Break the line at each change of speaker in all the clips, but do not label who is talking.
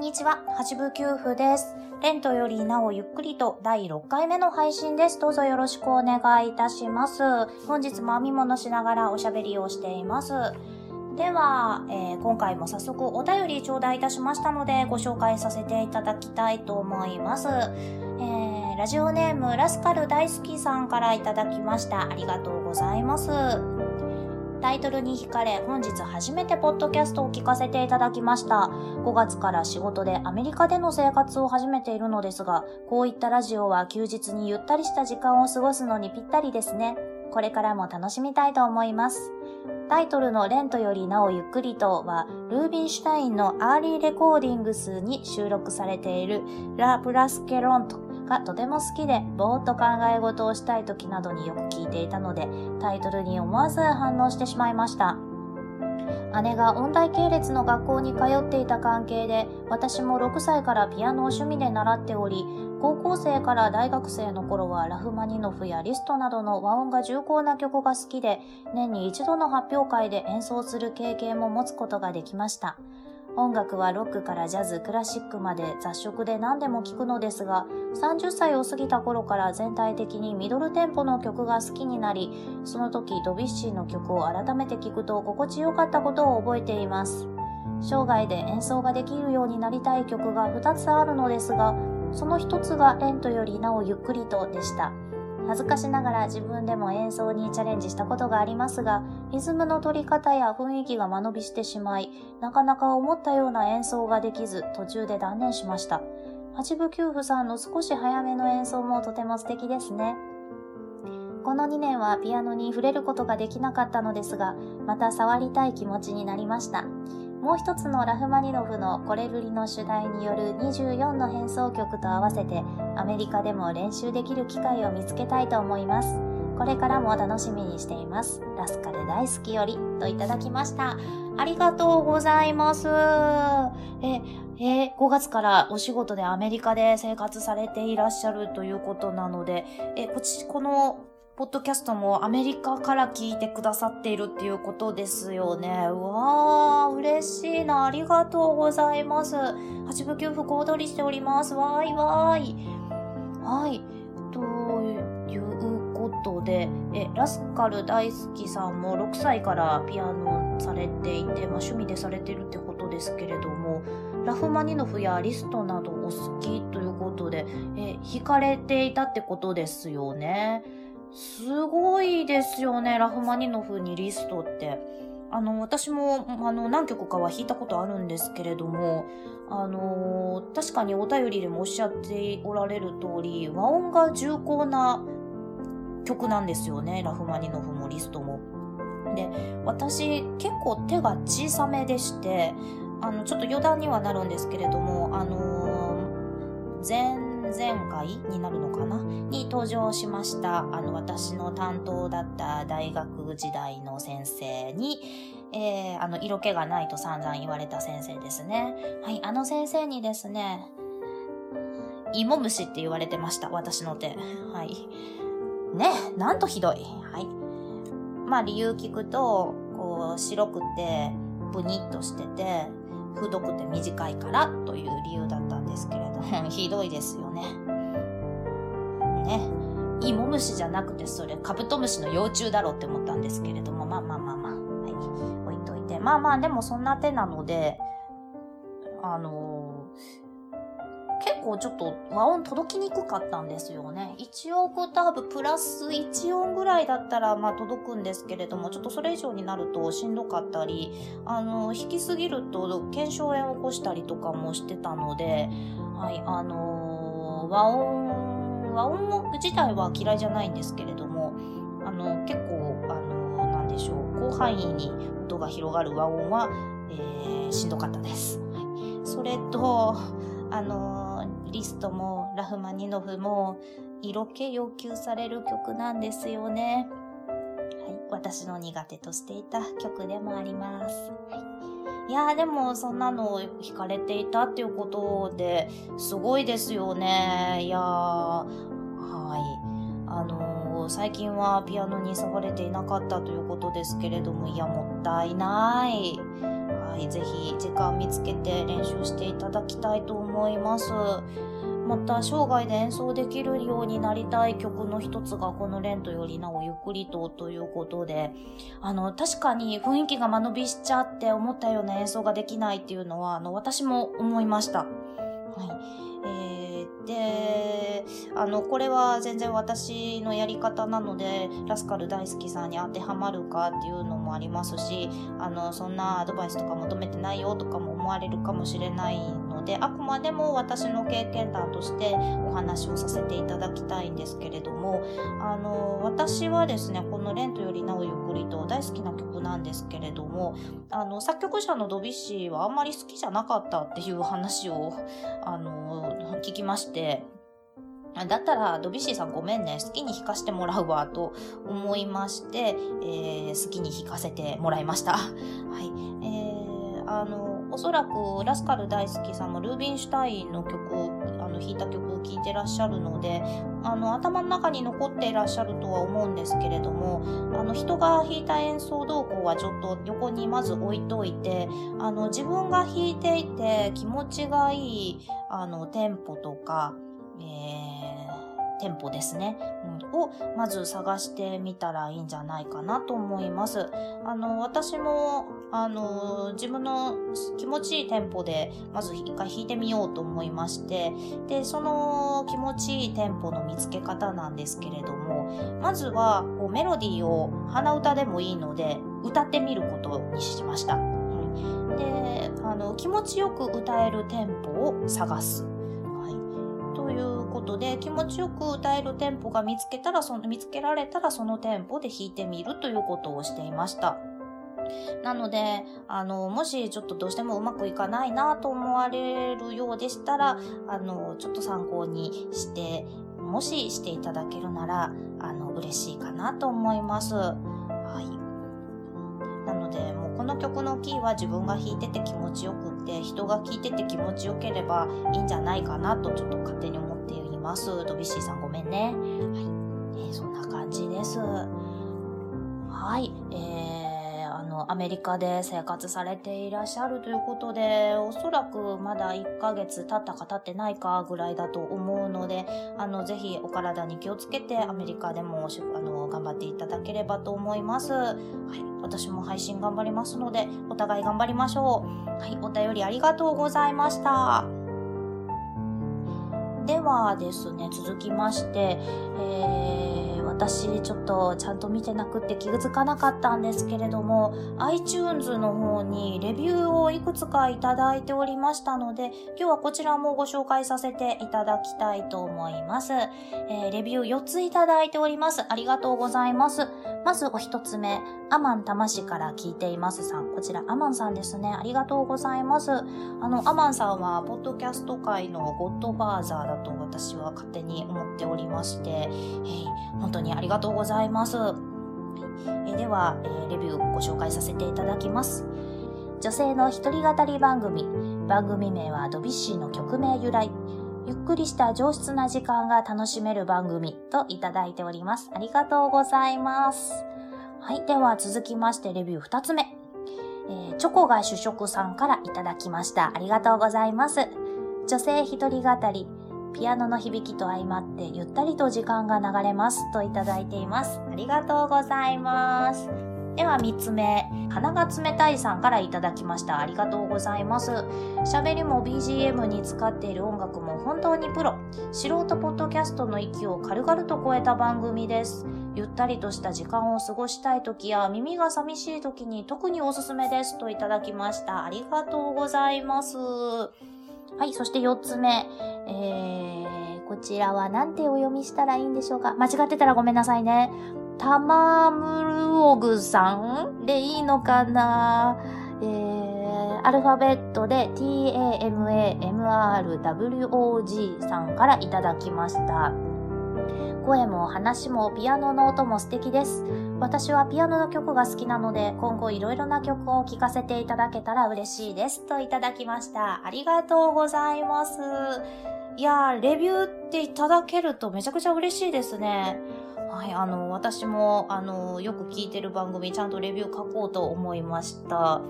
んにちは、八部九夫です。レントよりなおゆっくりと第6回目の配信です。どうぞよろしくお願いいたします。本日も編み物しながらおしゃべりをしています。では、えー、今回も早速お便り頂戴いたしましたのでご紹介させていただきたいと思います。えー、ラジオネームラスカル大好きさんからいただきました。ありがとうございます。タイトルに惹かれ、本日初めてポッドキャストを聞かせていただきました。5月から仕事でアメリカでの生活を始めているのですが、こういったラジオは休日にゆったりした時間を過ごすのにぴったりですね。これからも楽しみたいと思います。タイトルのレントよりなおゆっくりとは、ルービンシュタインの Early Recordings に収録されている La plus que lente がとても好きで、ぼーっと考え事をしたい時などによく聞いていたので、タイトルに思わず反応してしまいました。姉が音大系列の学校に通っていた関係で、私も6歳からピアノを趣味で習っており、高校生から大学生の頃はラフマニノフやリストなどの和音が重厚な曲が好きで、年に一度の発表会で演奏する経験も持つことができました。音楽はロックからジャズ、クラシックまで雑食で何でも聴くのですが、30歳を過ぎた頃から全体的にミドルテンポの曲が好きになり、その時ドビッシーの曲を改めて聴くと心地よかったことを覚えています。生涯で演奏ができるようになりたい曲が2つあるのですが、その1つがレントよりなおゆっくりとでした。恥ずかしながら自分でも演奏にチャレンジしたことがありますが、リズムの取り方や雰囲気が間延びしてしまい、なかなか思ったような演奏ができず、途中で断念しました。八部九夫さんの少し早めの演奏もとても素敵ですね。この2年はピアノに触れることができなかったのですが、また触りたい気持ちになりました。もう一つのラフマニノフのコレルリの主題による24の変奏曲と合わせてアメリカでも練習できる機会を見つけたいと思います。これからも楽しみにしています。ラスカル大好きよりといただきました。ありがとうございます。え、え5月からお仕事でアメリカで生活されていらっしゃるということなので、え、こっち、このポッドキャストもアメリカから聞いてくださっているっていうことですよね。うわー、嬉しいな。ありがとうございます。八部九部小躍りしております。わーいわーい。はい。ということで、え、ラスカル大好きさんも6歳からピアノされていて、まあ、趣味でされてるってことですけれども、ラフマニノフやリストなどお好きということで、え、弾かれていたってことですよね。すごいですよね、ラフマニノフにリストって。あの、私も、あの、何曲かは弾いたことあるんですけれども、あの確かにお便りでもおっしゃっておられる通り、和音が重厚な曲なんですよね、ラフマニノフもリストも。で、私、結構手が小さめでして、あの、ちょっと余談にはなるんですけれども、あのー、前回になるのかな？に登場しました、あの、私の担当だった大学時代の先生に、えー、あの、色気がないと散々言われた先生ですね。はい、あの先生にですね、芋虫って言われてました、私の手。はい。ね、なんとひどい。はい。まあ理由聞くと、こう、白くて、ブニッとしてて、太くて短いからという理由だったんですけれども、ひどいですよね。ね。芋虫じゃなくてそれカブトムシの幼虫だろうって思ったんですけれども、まあまあまあまあ、はい、置いといて。まあまあでもそんな手なので、あのー結構ちょっと和音届きにくかったんですよね。1オクターブプラス1音ぐらいだったらまあ届くんですけれども、ちょっとそれ以上になるとしんどかったり、あの、弾きすぎると腱鞘炎を起こしたりとかもしてたので、はい、あのー、和音、和音自体は嫌いじゃないんですけれども、あの、結構、あのー、なんでしょう、広範囲に音が広がる和音は、えー、しんどかったです。はい、それと、あのリストもラフマニノフも色気要求される曲なんですよね。はい、私の苦手としていた曲でもあります。い、やーでもそんなのを弾かれていたっていうことですごいですよね。いやー、はい。あのー、最近はピアノに触れていなかったということですけれども、いや、もったいない。はい、ぜひ時間見つけて練習していただきたいと思います。また生涯で演奏できるようになりたい曲の一つがこのレントよりなおゆっくりとということで、あの、確かに雰囲気が間延びしちゃって思ったような演奏ができないっていうのは、あの、私も思いました。はい。えー、で、あの、これは全然私のやり方なので、ラスカル大好きさんに当てはまるかっていうのもありますし、あの、そんなアドバイスとか求めてないよとかも思われるかもしれないので、あくまでも私の経験談としてお話をさせていただきたいんですけれども、あの、私はですね、このレントよりなおゆっくりと大好きな曲なんですけれども、あの、作曲者のドビッシーはあんまり好きじゃなかったっていう話を、あの、聞きまして、だったら、ドビッシーさんごめんね、好きに弾かせてもらうわ、と思いまして、えー、好きに弾かせてもらいました。はい。えー、あの、おそらく、ラスカル大好きさんもルービンシュタインの曲を、あの、弾いた曲を聴いてらっしゃるので、あの、頭の中に残っていらっしゃるとは思うんですけれども、あの、人が弾いた演奏動向はちょっと横にまず置いといて、あの、自分が弾いていて気持ちがいい、あの、テンポとか、えー、店舗ですね、うん、をまず探してみたらいいんじゃないかなと思います。あの、私も、あの、自分の気持ちいいテンポで、まず一回弾いてみようと思いまして、で、その気持ちいいテンポの見つけ方なんですけれども、まずは、こうメロディーを鼻歌でもいいので、歌ってみることにしました。で、あの、気持ちよく歌えるテンポを探す。ことで、気持ちよく歌えるテンポが見つけたら、その、見つけられたらそのテンポで弾いてみるということをしていました。なので、あの、もしちょっとどうしてもうまくいかないなと思われるようでしたら、あの、ちょっと参考にして、もししていただけるなら、あの、嬉しいかなと思います。はい。なので、もうこの曲のキーは自分が弾いてて気持ちよくって、人が聴いてて気持ちよければいいんじゃないかなとちょっと勝手に思ます。ドビッシーさんごめんね。はい。えー、そんな感じです。はい。えーアメリカで生活されていらっしゃるということで、おそらくまだ1ヶ月経ったか経ってないかぐらいだと思うので、あの、ぜひお体に気をつけてアメリカでもあの頑張っていただければと思います。はい。私も配信頑張りますので、お互い頑張りましょう。はい。お便りありがとうございました。ではですね、続きまして、えー私ちょっとちゃんと見てなくって気づかなかったんですけれども iTunes の方にレビューをいくつかいただいておりましたので今日はこちらもご紹介させていただきたいと思います、えー、レビュー4ついただいております。ありがとうございます。まずお一つ目アマン魂から聞いていますさんこちらアマンさんですねありがとうございますあのアマンさんはポッドキャスト界のゴッドファーザーだと私は勝手に思っておりまして、えー、本当にありがとうございます。えでは、えー、レビューご紹介させていただきます。女性の一人語り番組。番組名はドビッシーの曲名由来。ゆっくりした上質な時間が楽しめる番組といただいております。ありがとうございます。はい。では続きましてレビュー二つ目。えー、チョコが主食さんからいただきました。ありがとうございます。女性一人語り。ピアノの響きと相まってゆったりと時間が流れますといただいています。ありがとうございます。では3つ目、鼻が冷たいさんからいただきました。ありがとうございます。喋りも BGM に使っている音楽も本当にプロ。素人ポッドキャストの域を軽々と超えた番組です。ゆったりとした時間を過ごしたい時や耳が寂しい時に特におすすめですといただきました。ありがとうございます。はい、そして4つ目。えー、こちらは何てお読みしたらいいんでしょうか間違ってたらごめんなさいね。タマムルさんでいいのかな？え、ー、アルファベットで TAMAMRWOG さんからいただきました。声も話もピアノの音も素敵です。私はピアノの曲が好きなので、今後いろいろな曲を聴かせていただけたら嬉しいです。といただきました。ありがとうございます。いやー、レビューっていただけるとめちゃくちゃ嬉しいですね。はい、あの、私も、あの、よく聞いてる番組、ちゃんとレビュー書こうと思いました。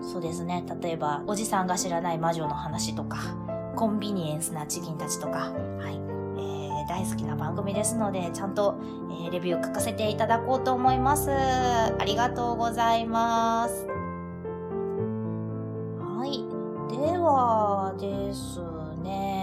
そうですね。例えば、おじさんが知らない魔女の話とか、コンビニエンスなチキンたちとか、はい。えー、大好きな番組ですので、ちゃんと、えー、レビュー書かせていただこうと思います。ありがとうございます。はい。ではですね。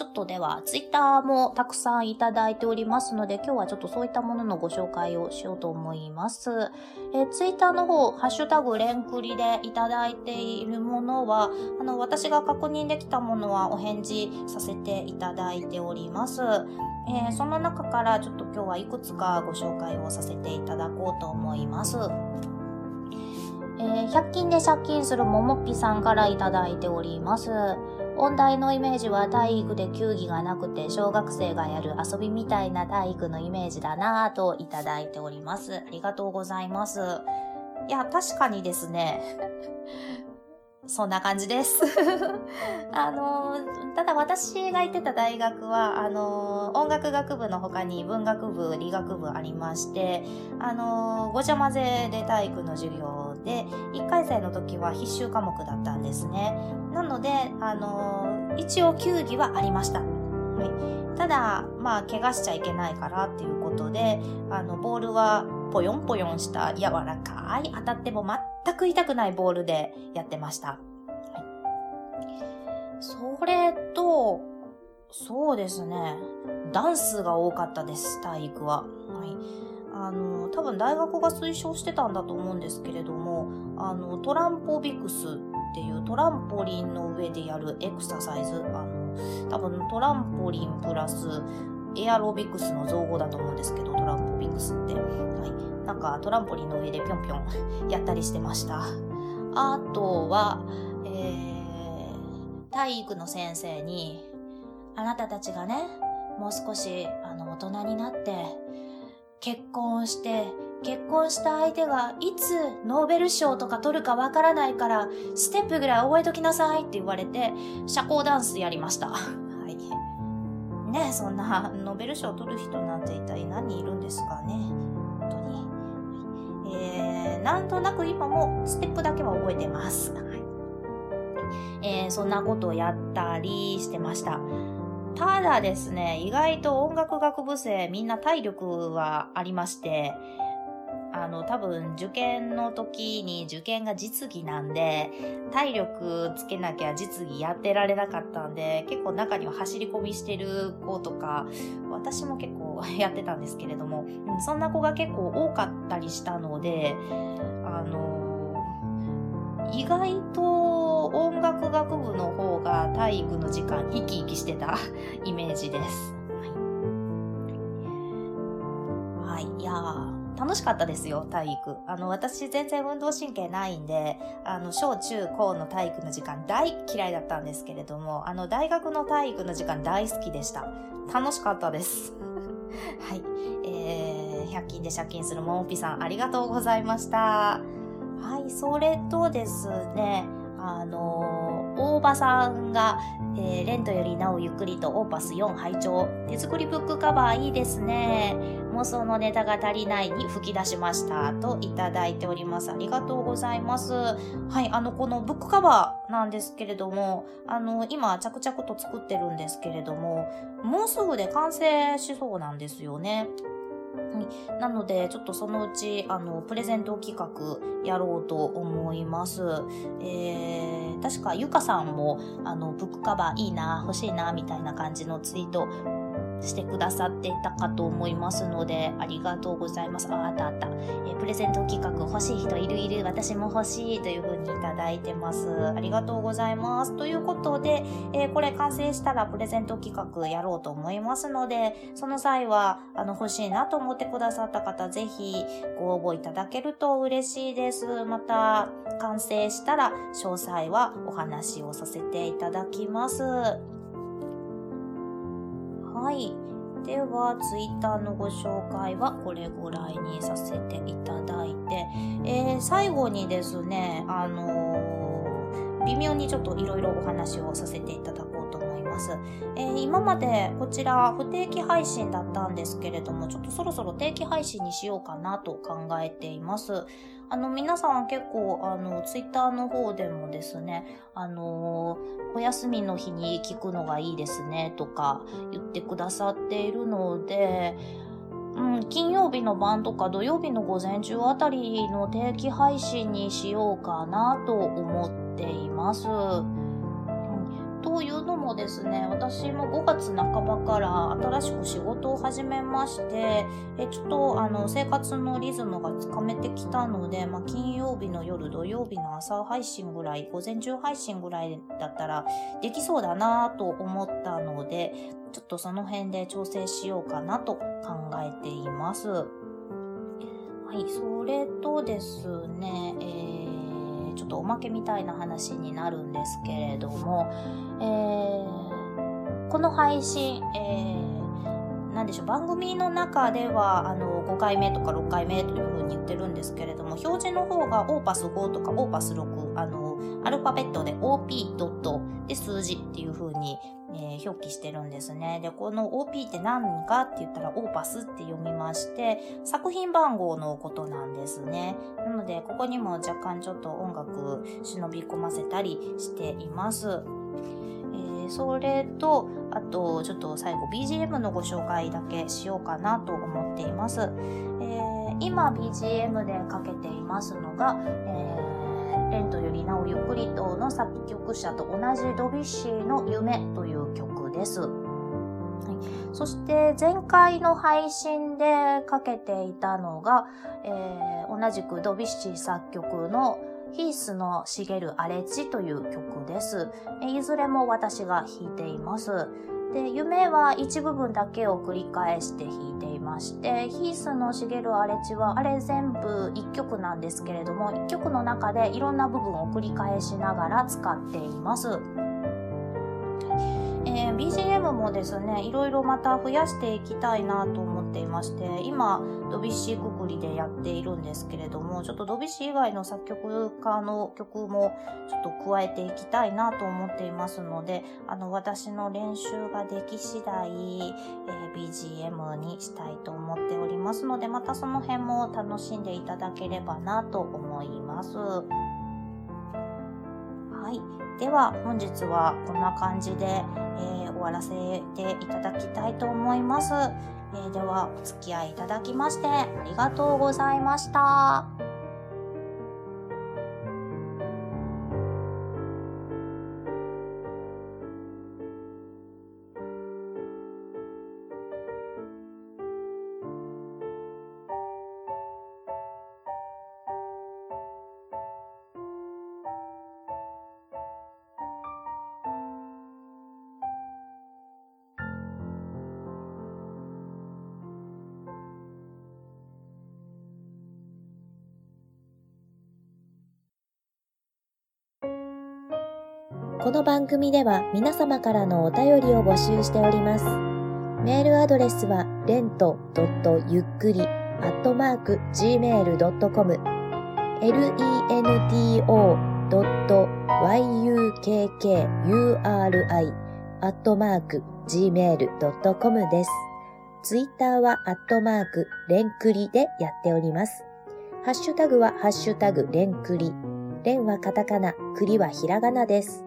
ちょっとでは、ツイッターもたくさんいただいておりますので、今日はちょっとそういったもののご紹介をしようと思います。えツイッターの方、ハッシュタグレンクリでいただいているものは、あの、私が確認できたものはお返事させていただいております。えー、その中からちょっと今日はいくつかご紹介をさせていただこうと思います。えー、100均で借金するももっぴさんからいただいております。音大のイメージは体育で球技がなくて小学生がやる遊びみたいな体育のイメージだなぁといただいております。ありがとうございます。いや、確かにですね。そんな感じです。あのただ私が行ってた大学は、あの音楽学部の他に文学部、理学部ありまして、あのごちゃ混ぜで体育の授業で、1回生の時は必修科目だったんですね。なので、あの一応球技はありました。はい、ただ、まあ、怪我しちゃいけないからっていうことで、あの、ボールはぽよんぽよんした柔らかい、当たっても全く痛くないボールでやってました。はい、それと、そうですね。ダンスが多かったです、体育は。はい。あの、多分大学が推奨してたんだと思うんですけれども、あの、トランポビクスっていうトランポリンの上でやるエクササイズ。あの、多分トランポリンプラスエアロビクスの造語だと思うんですけど、トランポビクスって。はい。なんかトランポリンの上でぴょんぴょん やったりしてました。あとは、えー、体育の先生に、あなたたちがね、もう少し、あの、大人になって、結婚して、結婚した相手がいつノーベル賞とか取るかわからないから、ステップぐらい覚えときなさいって言われて、社交ダンスやりました。はい。ねそんなノーベル賞取る人なんて一体何人いるんですかね。本当に。えー、なんとなく今もステップだけは覚えてます。はい。えー、そんなことをやったりしてました。ただですね、意外と音楽学部生みんな体力はありまして、あの、多分受験の時に受験が実技なんで、体力つけなきゃ実技やってられなかったんで、結構中には走り込みしてる子とか、私も結構 やってたんですけれども、そんな子が結構多かったりしたので、あの、意外と音楽学部の方が体育の時間生き生きしてた イメージです。はい。はい、いやー、楽しかったですよ、体育。あの、私全然運動神経ないんで、あの、小中高の体育の時間大嫌いだったんですけれども、あの、大学の体育の時間大好きでした。楽しかったです。はい。えー、100均で借金するももぴさん、ありがとうございました。はい、それとですね、あのー、大場さんが、えー、レントよりなおゆっくりとオーパス4拝聴手作りブックカバーいいですね。妄想のネタが足りないに吹き出しました。といただいております。ありがとうございます。はい、あの、このブックカバーなんですけれども、あの、今、着々と作ってるんですけれども、もうすぐで完成しそうなんですよね。なので、ちょっとそのうち、あの、プレゼント企画やろうと思います。えー、確かゆかさんも、あの、ブックカバーいいな、欲しいな、みたいな感じのツイートしてくださっていたかと思いますので、ありがとうございます。あ、あったあった。えプレゼント企画欲しい人いるいる、私も欲しいという風にいただいてます。ありがとうございます。ということで、えー、これ完成したらプレゼント企画やろうと思いますので、その際は、あの、欲しいなと思ってくださった方、ぜひご応募いただけると嬉しいです。また、完成したら、詳細はお話をさせていただきます。はい。では、ツイッターのご紹介はこれぐらいにさせていただいて、えー、最後にですね、あのー、微妙にちょっといろいろお話をさせていただこうと思います。えー、今までこちら不定期配信だったんですけれども、ちょっとそろそろ定期配信にしようかなと考えています。あの、皆さん結構、あの、ツイッターの方でもですね、あの、お休みの日に聞くのがいいですね、とか言ってくださっているので、うん、金曜日の晩とか土曜日の午前中あたりの定期配信にしようかなと思っています。というのもですね、私も5月半ばから新しく仕事を始めまして、えちょっとあの生活のリズムがつかめてきたので、まあ、金曜日の夜、土曜日の朝配信ぐらい、午前中配信ぐらいだったらできそうだなと思ったので、ちょっとその辺で調整しようかなと考えています。はい、それとですね、えーちょっとおまけみたいな話になるんですけれども、えー、この配信、えー、なんでしょう、番組の中では、あの、5回目とか6回目というふうに言ってるんですけれども、表示の方がオーパス5とかオーパス6、あの、アルファベットで OP で数字っていう風に、えー、表記してるんですね。で、この OP って何かって言ったらオーパスって読みまして、作品番号のことなんですね。なので、ここにも若干ちょっと音楽忍び込ませたりしています。えー、それと、あと、ちょっと最後 BGM のご紹介だけしようかなと思っています。えー、今 BGM でかけていますのが、えーレントよりなおゆっくりとの作曲者と同じドビュッシーの夢という曲です。はい、そして前回の配信でかけていたのが、えー、同じくドビュッシー作曲のヒースの茂る荒れ地という曲です。いずれも私が弾いています。で、夢は一部分だけを繰り返して弾いていまして、ヒースの茂る荒れ地はあれ全部一曲なんですけれども、一曲の中でいろんな部分を繰り返しながら使っています。えー、BGM もですね、いろいろまた増やしていきたいなと思っていまして、今、ドビッシーくくりでやっているんですけれども、ちょっとドビッシー以外の作曲家の曲もちょっと加えていきたいなと思っていますので、あの、私の練習ができ次第、えー、BGM にしたいと思っておりますので、またその辺も楽しんでいただければなと思います。はい。では、本日はこんな感じで、えー、終わらせていただきたいと思います。えー、では、お付き合いいただきましてありがとうございました。
この番組では皆様からのお便りを募集しております。メールアドレスは、レントゆっくり、アットマーク、gmail.com、lento.yukkuri、アットマーク、gmail.com です。ツイッターは、アットマーク、レンクリでやっております。ハッシュタグは、ハッシュタグ、レンクリ。レンはカタカナ、クリはひらがなです。